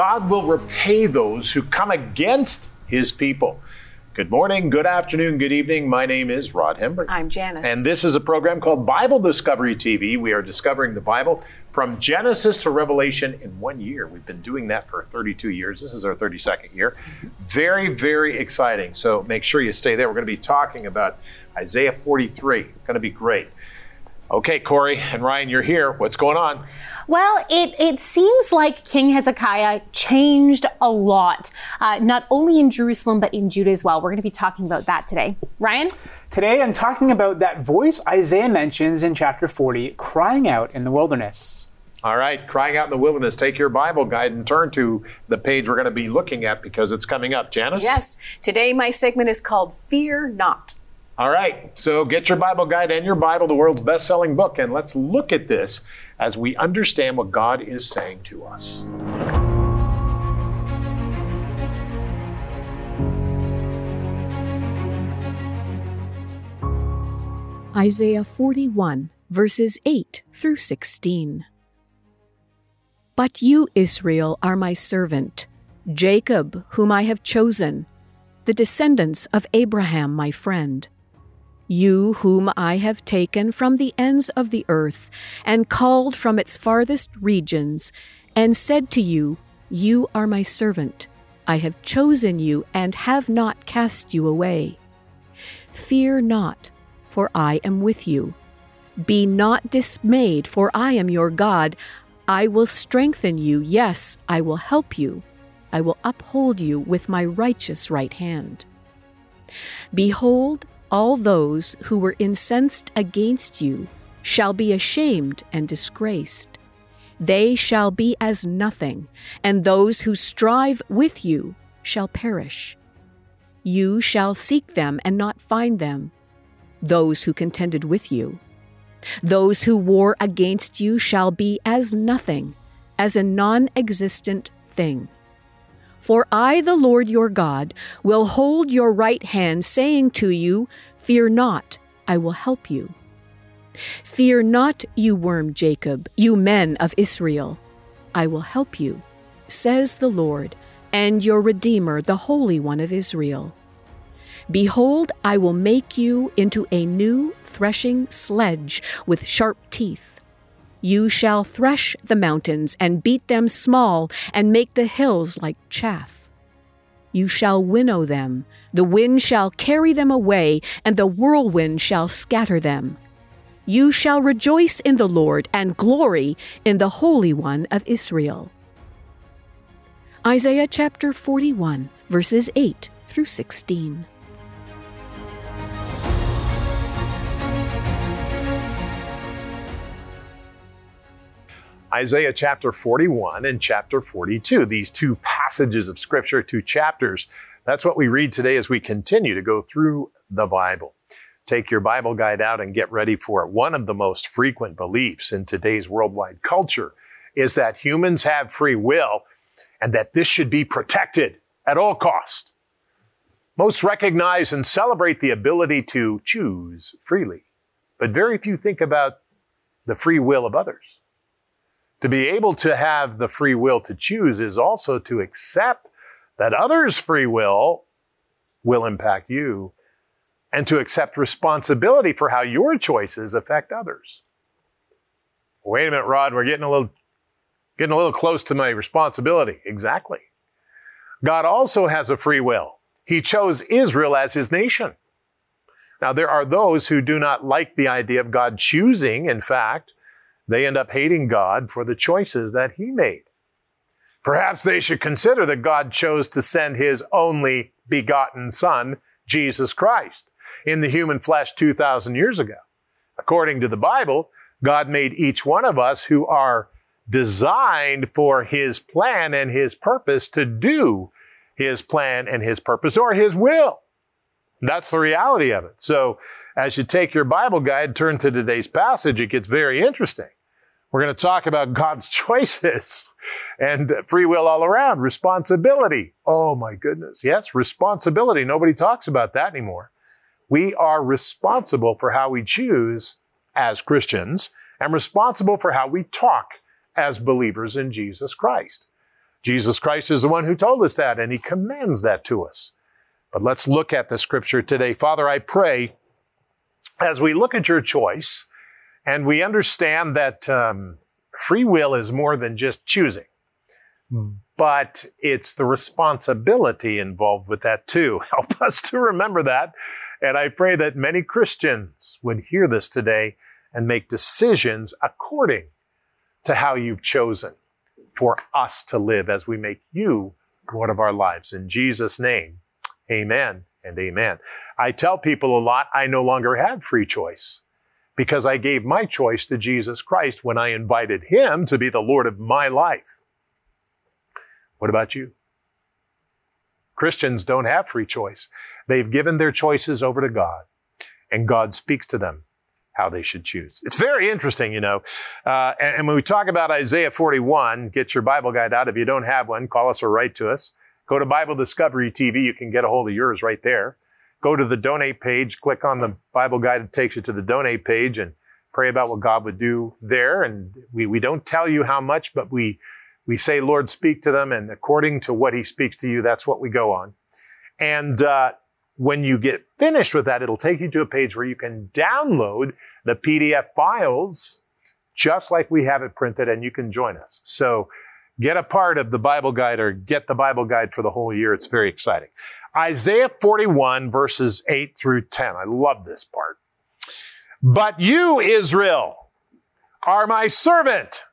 God will repay those who come against his people. Good morning, good afternoon, good evening. My name is Rod Hembree. I'm Janice. And this is a program called Bible Discovery TV. We are discovering the Bible from Genesis to Revelation in one year. We've been doing that for 32 years. This is our 32nd year. Very, very exciting. So make sure you stay there. We're going to be talking about Isaiah 43. It's going to be great. Okay, Corey and Ryan, you're here. What's going on? Well, it, it seems like King Hezekiah changed a lot, uh, not only in Jerusalem, but in Judah as well. We're going to be talking about that today. Ryan? Today I'm talking about that voice Isaiah mentions in chapter 40, crying out in the wilderness. All right, crying out in the wilderness. Take your Bible guide and turn to the page we're going to be looking at because it's coming up. Janice? Yes. Today my segment is called Fear Not. All right, so get your Bible guide and your Bible, the world's best selling book, and let's look at this as we understand what God is saying to us. Isaiah 41, verses 8 through 16. But you, Israel, are my servant, Jacob, whom I have chosen, the descendants of Abraham, my friend you whom I have taken from the ends of the earth, and called from its farthest regions, and said to you, You are my servant. I have chosen you, and have not cast you away. Fear not, for I am with you. Be not dismayed, for I am your God. I will strengthen you, yes, I will help you. I will uphold you with my righteous right hand. Behold, all those who were incensed against you shall be ashamed and disgraced. They shall be as nothing, and those who strive with you shall perish. You shall seek them and not find them, those who contended with you. Those who war against you shall be as nothing, as a non existent thing. For I, the Lord your God, will hold your right hand, saying to you, Fear not, I will help you. Fear not, you worm Jacob, you men of Israel. I will help you, says the Lord, and your Redeemer, the Holy One of Israel. Behold, I will make you into a new threshing sledge with sharp teeth. You shall thresh the mountains and beat them small and make the hills like chaff. You shall winnow them, the wind shall carry them away, and the whirlwind shall scatter them. You shall rejoice in the Lord and glory in the Holy One of Israel. Isaiah chapter 41, verses 8 through 16. Isaiah chapter 41 and chapter 42, these two passages of scripture, two chapters. That's what we read today as we continue to go through the Bible. Take your Bible guide out and get ready for it. One of the most frequent beliefs in today's worldwide culture is that humans have free will and that this should be protected at all cost. Most recognize and celebrate the ability to choose freely, but very few think about the free will of others. To be able to have the free will to choose is also to accept that others' free will will impact you and to accept responsibility for how your choices affect others. Wait a minute, Rod, we're getting a little getting a little close to my responsibility. Exactly. God also has a free will. He chose Israel as his nation. Now, there are those who do not like the idea of God choosing, in fact, they end up hating God for the choices that he made. Perhaps they should consider that God chose to send his only begotten Son, Jesus Christ, in the human flesh 2,000 years ago. According to the Bible, God made each one of us who are designed for his plan and his purpose to do his plan and his purpose or his will. That's the reality of it. So as you take your Bible guide, turn to today's passage, it gets very interesting. We're going to talk about God's choices and free will all around. Responsibility. Oh my goodness. Yes, responsibility. Nobody talks about that anymore. We are responsible for how we choose as Christians and responsible for how we talk as believers in Jesus Christ. Jesus Christ is the one who told us that, and he commands that to us. But let's look at the scripture today. Father, I pray as we look at your choice and we understand that um, free will is more than just choosing, but it's the responsibility involved with that too. Help us to remember that. And I pray that many Christians would hear this today and make decisions according to how you've chosen for us to live as we make you Lord of our lives. In Jesus' name, amen and amen. I tell people a lot, I no longer have free choice because I gave my choice to Jesus Christ when I invited Him to be the Lord of my life. What about you? Christians don't have free choice. They've given their choices over to God, and God speaks to them how they should choose. It's very interesting, you know. Uh, and, and, when we talk about Isaiah 41, get your Bible guide out. If you don't have one, call us or write to us. Go to Bible Discovery TV. You can get a hold of yours right there. Go to the donate page, click on the Bible guide. that takes you to the donate page and pray about what God would do there. And we, we don't tell you how much, but we, we say, Lord, speak to them. And according to what he speaks to you, that's what we go on. And, uh, when you get finished with that, it'll take you to a page where you can download the PDF files just like we have it printed and you can join us. So get a part of the Bible guide or get the Bible guide for the whole year. It's very exciting. Isaiah 41 verses 8 through 10. I love this part. But you, Israel, are my servant.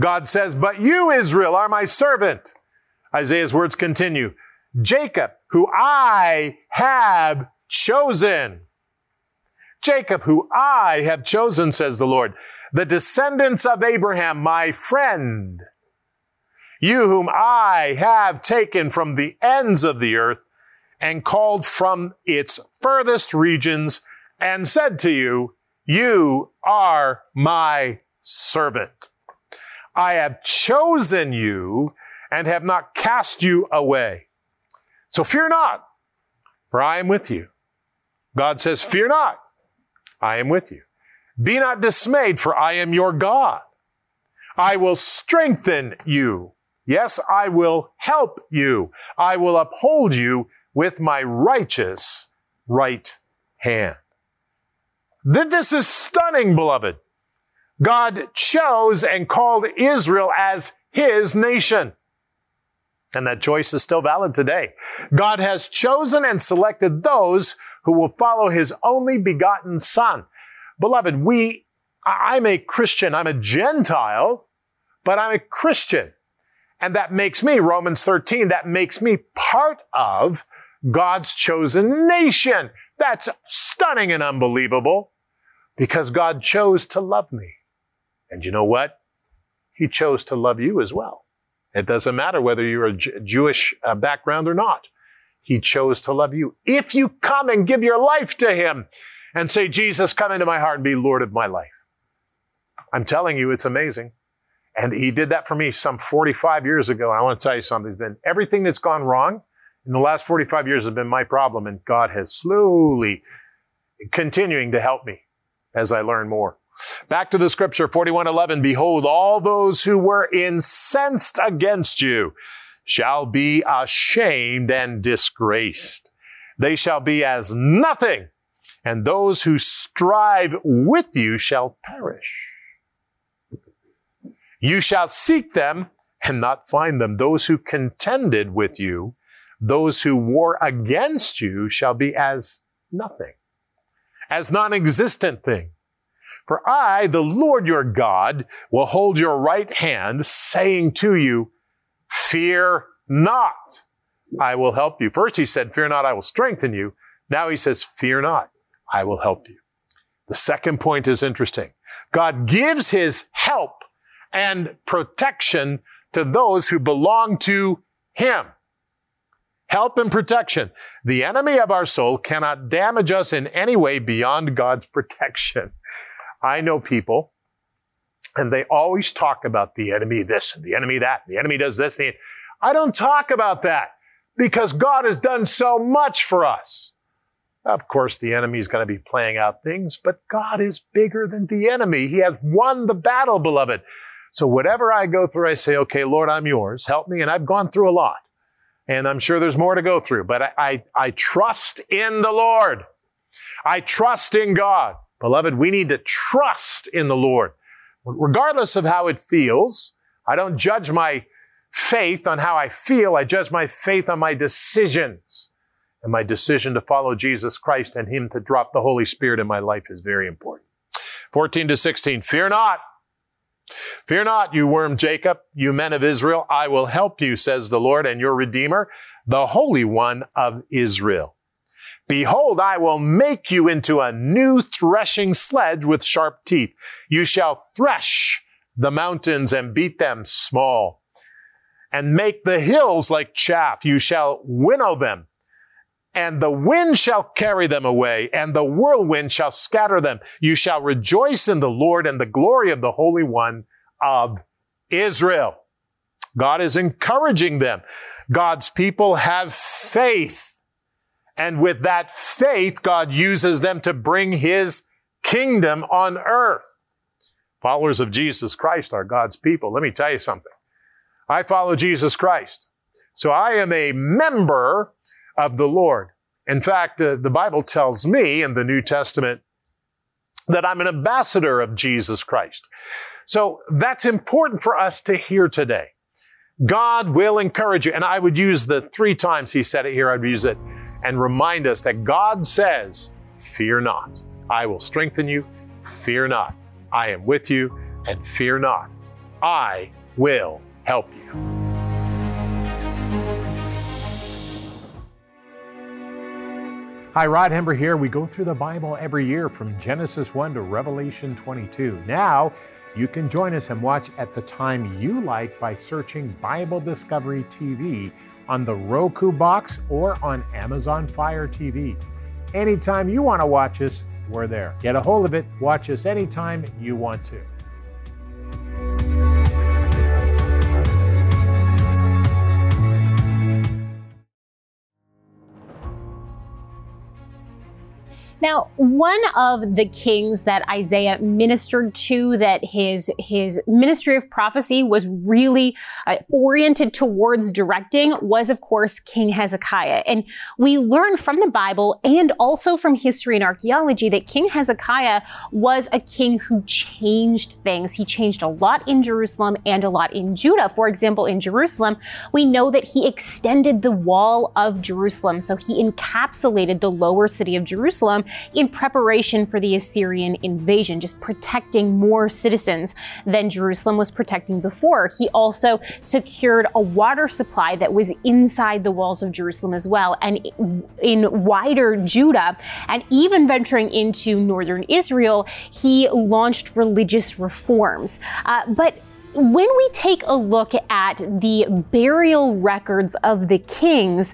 God says, but you, Israel, are my servant. Isaiah's words continue. Jacob, who I have chosen. Jacob, who I have chosen, says the Lord, the descendants of Abraham, my friend. You whom I have taken from the ends of the earth and called from its furthest regions and said to you, you are my servant. I have chosen you and have not cast you away. So fear not, for I am with you. God says, fear not, I am with you. Be not dismayed, for I am your God. I will strengthen you. Yes, I will help you. I will uphold you with my righteous right hand. This is stunning, beloved. God chose and called Israel as his nation. And that choice is still valid today. God has chosen and selected those who will follow his only begotten son. Beloved, we, I'm a Christian. I'm a Gentile, but I'm a Christian. And that makes me, Romans 13, that makes me part of God's chosen nation. That's stunning and unbelievable because God chose to love me. And you know what? He chose to love you as well. It doesn't matter whether you're a J- Jewish uh, background or not. He chose to love you. If you come and give your life to Him and say, Jesus, come into my heart and be Lord of my life. I'm telling you, it's amazing. And He did that for me some 45 years ago. And I want to tell you something. It's been everything that's gone wrong in the last 45 years has been my problem. And God has slowly continuing to help me as I learn more. Back to the scripture, 4111. Behold, all those who were incensed against you shall be ashamed and disgraced. They shall be as nothing, and those who strive with you shall perish. You shall seek them and not find them. Those who contended with you, those who war against you shall be as nothing, as non-existent thing. For I, the Lord your God, will hold your right hand, saying to you, Fear not, I will help you. First he said, Fear not, I will strengthen you. Now he says, Fear not, I will help you. The second point is interesting. God gives his help and protection to those who belong to him. Help and protection. The enemy of our soul cannot damage us in any way beyond God's protection. I know people, and they always talk about the enemy this and the enemy that, and the enemy does this. The, I don't talk about that because God has done so much for us. Of course, the enemy is going to be playing out things, but God is bigger than the enemy. He has won the battle, beloved. So whatever I go through, I say, okay, Lord, I'm yours. Help me. And I've gone through a lot. And I'm sure there's more to go through, but I, I, I trust in the Lord. I trust in God. Beloved, we need to trust in the Lord. Regardless of how it feels, I don't judge my faith on how I feel. I judge my faith on my decisions. And my decision to follow Jesus Christ and Him to drop the Holy Spirit in my life is very important. 14 to 16. Fear not. Fear not, you worm Jacob, you men of Israel. I will help you, says the Lord and your Redeemer, the Holy One of Israel. Behold, I will make you into a new threshing sledge with sharp teeth. You shall thresh the mountains and beat them small and make the hills like chaff. You shall winnow them and the wind shall carry them away, and the whirlwind shall scatter them. You shall rejoice in the Lord and the glory of the Holy One of Israel. God is encouraging them. God's people have faith. And with that faith, God uses them to bring his kingdom on earth. Followers of Jesus Christ are God's people. Let me tell you something. I follow Jesus Christ. So I am a member of the Lord. In fact, uh, the Bible tells me in the New Testament that I'm an ambassador of Jesus Christ. So that's important for us to hear today. God will encourage you. And I would use the three times he said it here, I'd use it and remind us that God says, Fear not. I will strengthen you. Fear not. I am with you and fear not. I will help you. Hi, Rod Hembree here. We go through the Bible every year from Genesis 1 to Revelation 22. Now, you can join us and watch at the time you like by searching Bible Discovery TV on the Roku box or on Amazon Fire TV. Anytime you want to watch us, we're there. Get a hold of it. Watch us anytime you want to. Now, one of the kings that Isaiah ministered to, that his his ministry of prophecy was really uh, oriented towards directing, was of course King Hezekiah. And we learn from the Bible and also from history and archaeology that King Hezekiah was a king who changed things. He changed a lot in Jerusalem and a lot in Judah. For example, in Jerusalem, we know that he extended the wall of Jerusalem. So he encapsulated the lower city of Jerusalem in preparation for the Assyrian invasion, just protecting more citizens than Jerusalem was protecting before. He also secured a water supply that was inside the walls of Jerusalem as well, and in wider Judah, and even venturing into northern Israel, he launched religious reforms. Uh, but when we take a look at the burial records of the kings,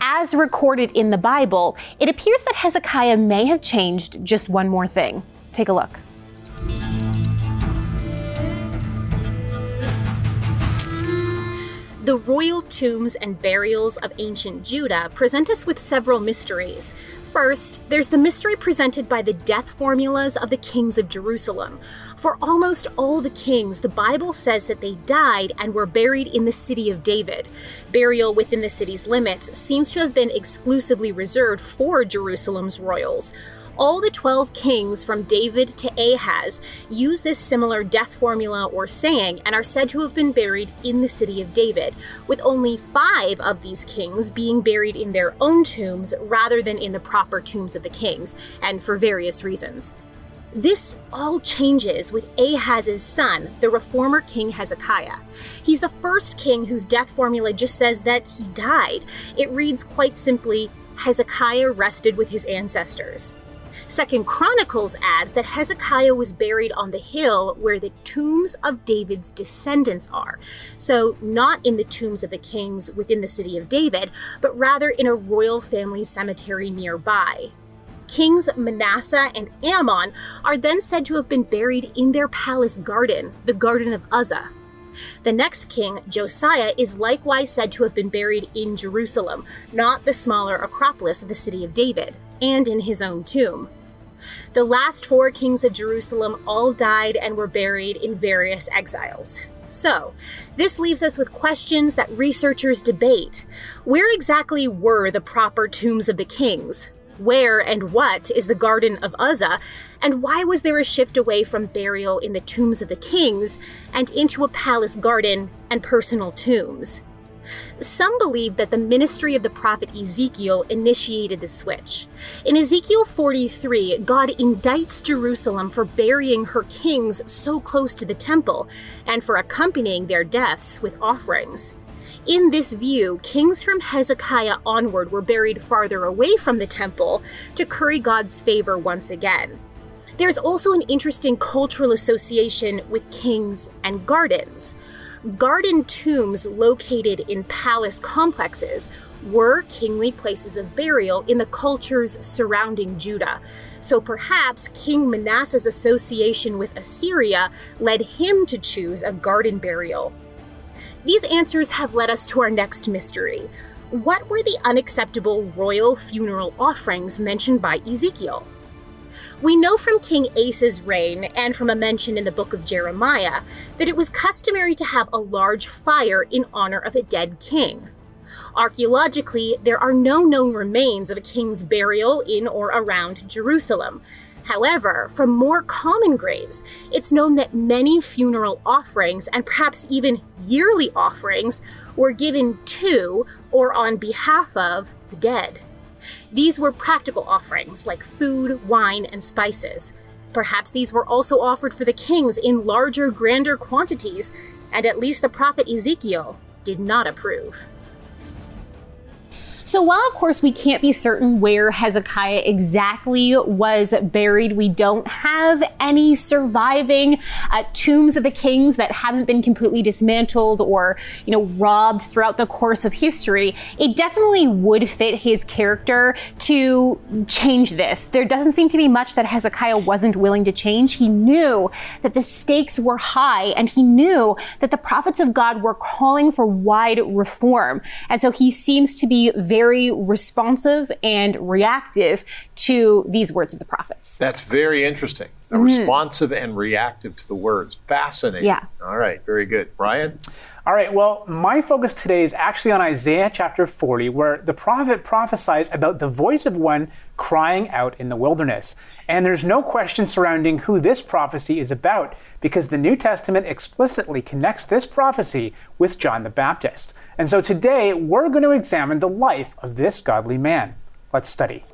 as recorded in the Bible, it appears that Hezekiah may have changed just one more thing. Take a look. The royal tombs and burials of ancient Judah present us with several mysteries. First, there's the mystery presented by the death formulas of the kings of Jerusalem. For almost all the kings, the Bible says that they died and were buried in the city of David. Burial within the city's limits seems to have been exclusively reserved for Jerusalem's royals. All the 12 kings from David to Ahaz use this similar death formula or saying and are said to have been buried in the city of David, with only five of these kings being buried in their own tombs rather than in the proper tombs of the kings, and for various reasons. This all changes with Ahaz's son, the reformer king Hezekiah. He's the first king whose death formula just says that he died. It reads quite simply Hezekiah rested with his ancestors. Second Chronicles adds that Hezekiah was buried on the hill where the tombs of David's descendants are. So, not in the tombs of the kings within the city of David, but rather in a royal family cemetery nearby. Kings Manasseh and Amon are then said to have been buried in their palace garden, the Garden of Uzzah. The next king, Josiah, is likewise said to have been buried in Jerusalem, not the smaller Acropolis of the city of David, and in his own tomb. The last four kings of Jerusalem all died and were buried in various exiles. So, this leaves us with questions that researchers debate. Where exactly were the proper tombs of the kings? Where and what is the Garden of Uzzah? And why was there a shift away from burial in the tombs of the kings and into a palace garden and personal tombs? Some believe that the ministry of the prophet Ezekiel initiated the switch. In Ezekiel 43, God indicts Jerusalem for burying her kings so close to the temple and for accompanying their deaths with offerings. In this view, kings from Hezekiah onward were buried farther away from the temple to curry God's favor once again. There's also an interesting cultural association with kings and gardens. Garden tombs located in palace complexes were kingly places of burial in the cultures surrounding Judah. So perhaps King Manasseh's association with Assyria led him to choose a garden burial. These answers have led us to our next mystery. What were the unacceptable royal funeral offerings mentioned by Ezekiel? We know from King Asa's reign and from a mention in the book of Jeremiah that it was customary to have a large fire in honor of a dead king. Archaeologically, there are no known remains of a king's burial in or around Jerusalem. However, from more common graves, it's known that many funeral offerings and perhaps even yearly offerings were given to or on behalf of the dead. These were practical offerings like food, wine, and spices. Perhaps these were also offered for the kings in larger, grander quantities, and at least the prophet Ezekiel did not approve. So, while of course we can't be certain where Hezekiah exactly was buried, we don't have any surviving uh, tombs of the kings that haven't been completely dismantled or, you know, robbed throughout the course of history. It definitely would fit his character to change this. There doesn't seem to be much that Hezekiah wasn't willing to change. He knew that the stakes were high and he knew that the prophets of God were calling for wide reform. And so he seems to be very very responsive and reactive to these words of the prophets. That's very interesting. Mm. Responsive and reactive to the words. Fascinating. Yeah. All right. Very good. Brian? All right, well, my focus today is actually on Isaiah chapter 40, where the prophet prophesies about the voice of one crying out in the wilderness. And there's no question surrounding who this prophecy is about, because the New Testament explicitly connects this prophecy with John the Baptist. And so today, we're going to examine the life of this godly man. Let's study.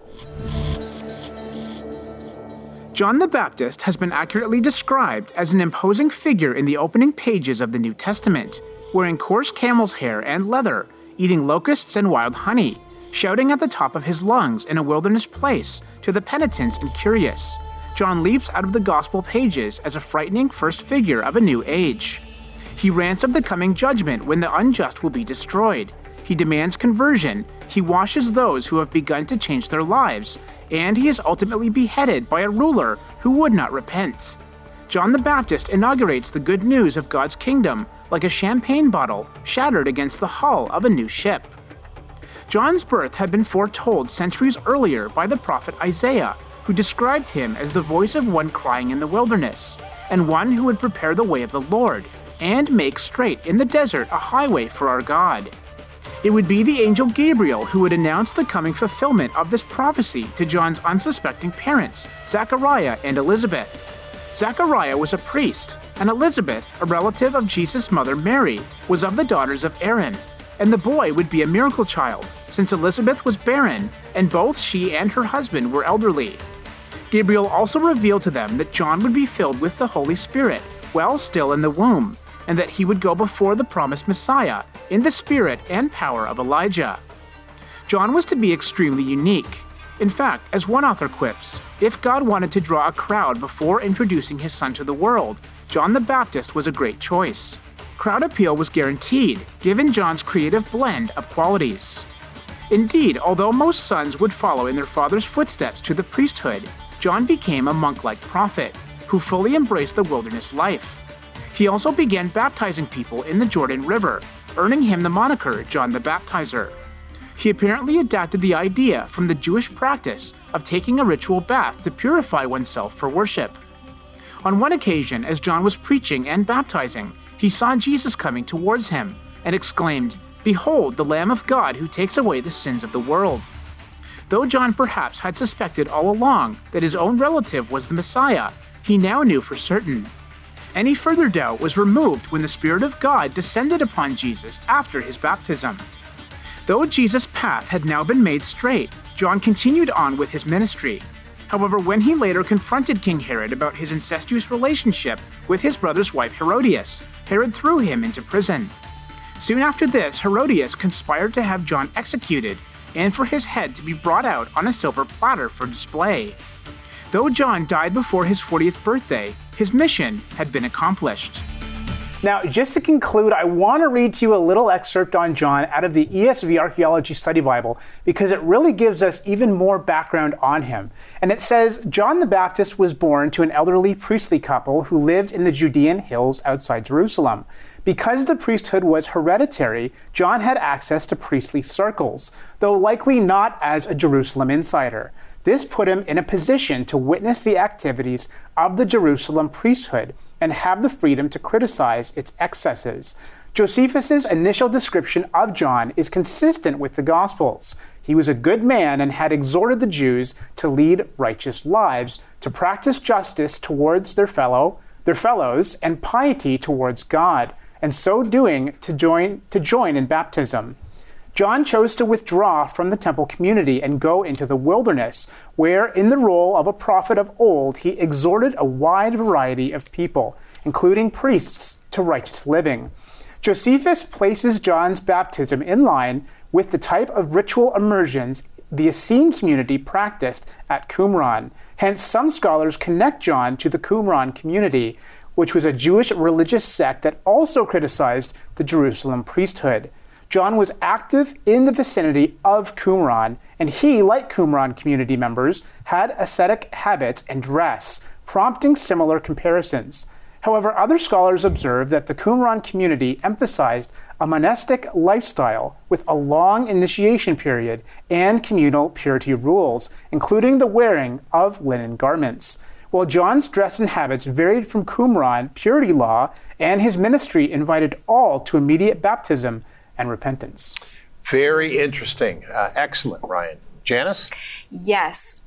John the Baptist has been accurately described as an imposing figure in the opening pages of the New Testament wearing coarse camel's hair and leather, eating locusts and wild honey, shouting at the top of his lungs in a wilderness place to the penitents and curious. John leaps out of the gospel pages as a frightening first figure of a new age. He rants of the coming judgment when the unjust will be destroyed. He demands conversion, he washes those who have begun to change their lives, and he is ultimately beheaded by a ruler who would not repent. John the Baptist inaugurates the good news of God's kingdom like a champagne bottle shattered against the hull of a new ship. John's birth had been foretold centuries earlier by the prophet Isaiah, who described him as the voice of one crying in the wilderness, and one who would prepare the way of the Lord, and make straight in the desert a highway for our God. It would be the angel Gabriel who would announce the coming fulfillment of this prophecy to John's unsuspecting parents, Zachariah and Elizabeth. Zachariah was a priest, and Elizabeth, a relative of Jesus' mother Mary, was of the daughters of Aaron. And the boy would be a miracle child, since Elizabeth was barren, and both she and her husband were elderly. Gabriel also revealed to them that John would be filled with the Holy Spirit while still in the womb, and that he would go before the promised Messiah in the spirit and power of Elijah. John was to be extremely unique, in fact, as one author quips, if God wanted to draw a crowd before introducing his son to the world, John the Baptist was a great choice. Crowd appeal was guaranteed, given John's creative blend of qualities. Indeed, although most sons would follow in their father's footsteps to the priesthood, John became a monk like prophet who fully embraced the wilderness life. He also began baptizing people in the Jordan River, earning him the moniker John the Baptizer. He apparently adapted the idea from the Jewish practice of taking a ritual bath to purify oneself for worship. On one occasion, as John was preaching and baptizing, he saw Jesus coming towards him and exclaimed, Behold, the Lamb of God who takes away the sins of the world. Though John perhaps had suspected all along that his own relative was the Messiah, he now knew for certain. Any further doubt was removed when the Spirit of God descended upon Jesus after his baptism. Though Jesus' path had now been made straight, John continued on with his ministry. However, when he later confronted King Herod about his incestuous relationship with his brother's wife Herodias, Herod threw him into prison. Soon after this, Herodias conspired to have John executed and for his head to be brought out on a silver platter for display. Though John died before his 40th birthday, his mission had been accomplished. Now, just to conclude, I want to read to you a little excerpt on John out of the ESV Archaeology Study Bible because it really gives us even more background on him. And it says John the Baptist was born to an elderly priestly couple who lived in the Judean hills outside Jerusalem. Because the priesthood was hereditary, John had access to priestly circles, though likely not as a Jerusalem insider. This put him in a position to witness the activities of the Jerusalem priesthood and have the freedom to criticize its excesses. Josephus's initial description of John is consistent with the Gospels. He was a good man and had exhorted the Jews to lead righteous lives, to practice justice towards their fellow, their fellows, and piety towards God, and so doing to join to join in baptism. John chose to withdraw from the temple community and go into the wilderness, where, in the role of a prophet of old, he exhorted a wide variety of people, including priests, to righteous living. Josephus places John's baptism in line with the type of ritual immersions the Essene community practiced at Qumran. Hence, some scholars connect John to the Qumran community, which was a Jewish religious sect that also criticized the Jerusalem priesthood. John was active in the vicinity of Qumran, and he, like Qumran community members, had ascetic habits and dress, prompting similar comparisons. However, other scholars observe that the Qumran community emphasized a monastic lifestyle with a long initiation period and communal purity rules, including the wearing of linen garments. While John's dress and habits varied from Qumran purity law, and his ministry invited all to immediate baptism, and repentance. Very interesting. Uh, excellent, Ryan. Janice? Yes,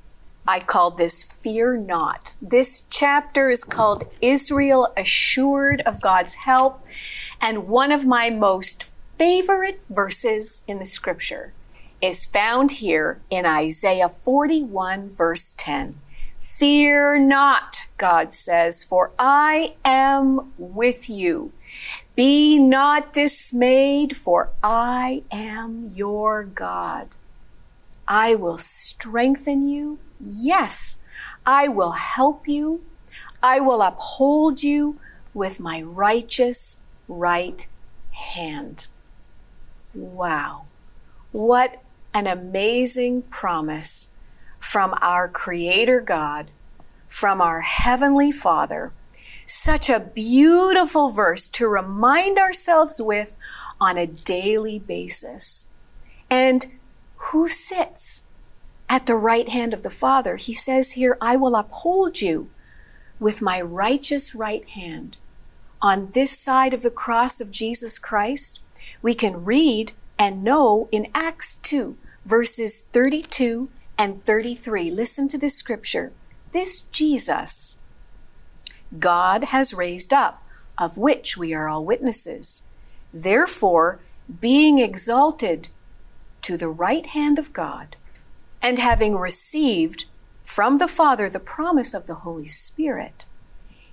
I call this Fear Not. This chapter is called Israel Assured of God's Help, and one of my most favorite verses in the scripture is found here in Isaiah 41, verse 10. Fear not, God says, for I am with you. Be not dismayed, for I am your God. I will strengthen you. Yes, I will help you. I will uphold you with my righteous right hand. Wow. What an amazing promise from our Creator God, from our Heavenly Father such a beautiful verse to remind ourselves with on a daily basis. And who sits at the right hand of the Father? He says here, I will uphold you with my righteous right hand. On this side of the cross of Jesus Christ, we can read and know in Acts 2, verses 32 and 33. Listen to this scripture. This Jesus, God has raised up, of which we are all witnesses. Therefore, being exalted to the right hand of God, and having received from the Father the promise of the Holy Spirit,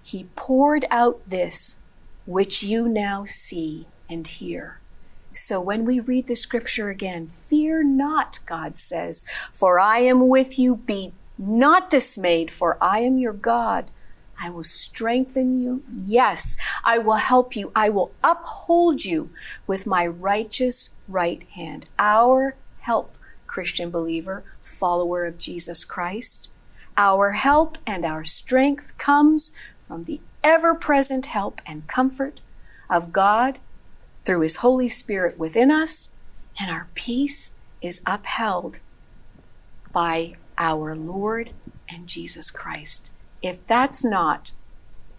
he poured out this which you now see and hear. So when we read the scripture again, fear not, God says, for I am with you. Be not dismayed, for I am your God. I will strengthen you. Yes, I will help you. I will uphold you with my righteous right hand. Our help, Christian believer, follower of Jesus Christ. Our help and our strength comes from the ever present help and comfort of God through His Holy Spirit within us, and our peace is upheld by our Lord and Jesus Christ. If that's not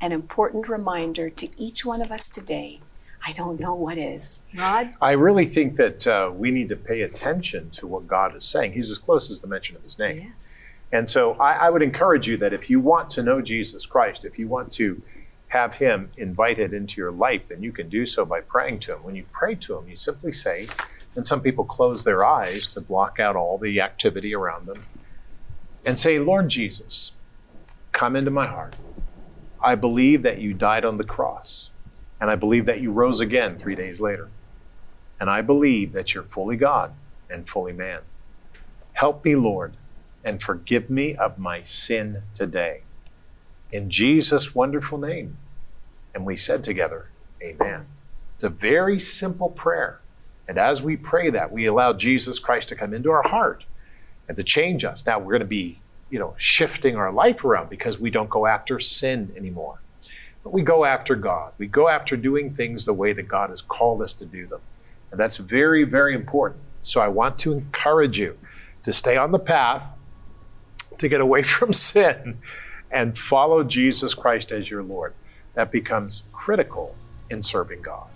an important reminder to each one of us today, I don't know what is. Rod? I really think that uh, we need to pay attention to what God is saying. He's as close as the mention of his name. Yes. And so I, I would encourage you that if you want to know Jesus Christ, if you want to have him invited into your life, then you can do so by praying to him. When you pray to him, you simply say, and some people close their eyes to block out all the activity around them, and say, Lord Jesus, come into my heart. I believe that you died on the cross. And I believe that you rose again three days later. And I believe that you're fully God and fully man. Help me, Lord, and forgive me of my sin today. In Jesus' wonderful name. And we said together, Amen. It's a very simple prayer. And as we pray that, we allow Jesus Christ to come into our heart and to change us. Now we're going to be, you know, shifting our life around because we don't go after sin anymore. But we go after God. We go after doing things the way that God has called us to do them. And that's very, very important. So I want to encourage you to stay on the path, to get away from sin, and follow Jesus Christ as your Lord. That becomes critical in serving God.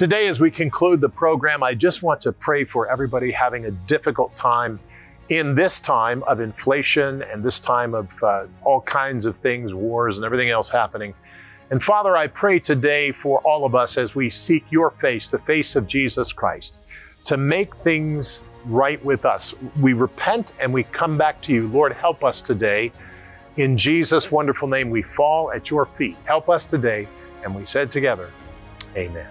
Today, as we conclude the program, I just want to pray for everybody having a difficult time in this time of inflation and this time of uh, all kinds of things, wars and everything else happening. And Father, I pray today for all of us as we seek your face, the face of Jesus Christ, to make things right with us. We repent and we come back to you. Lord, help us today. In Jesus' wonderful name, we fall at your feet. Help us today. And we said together, Amen.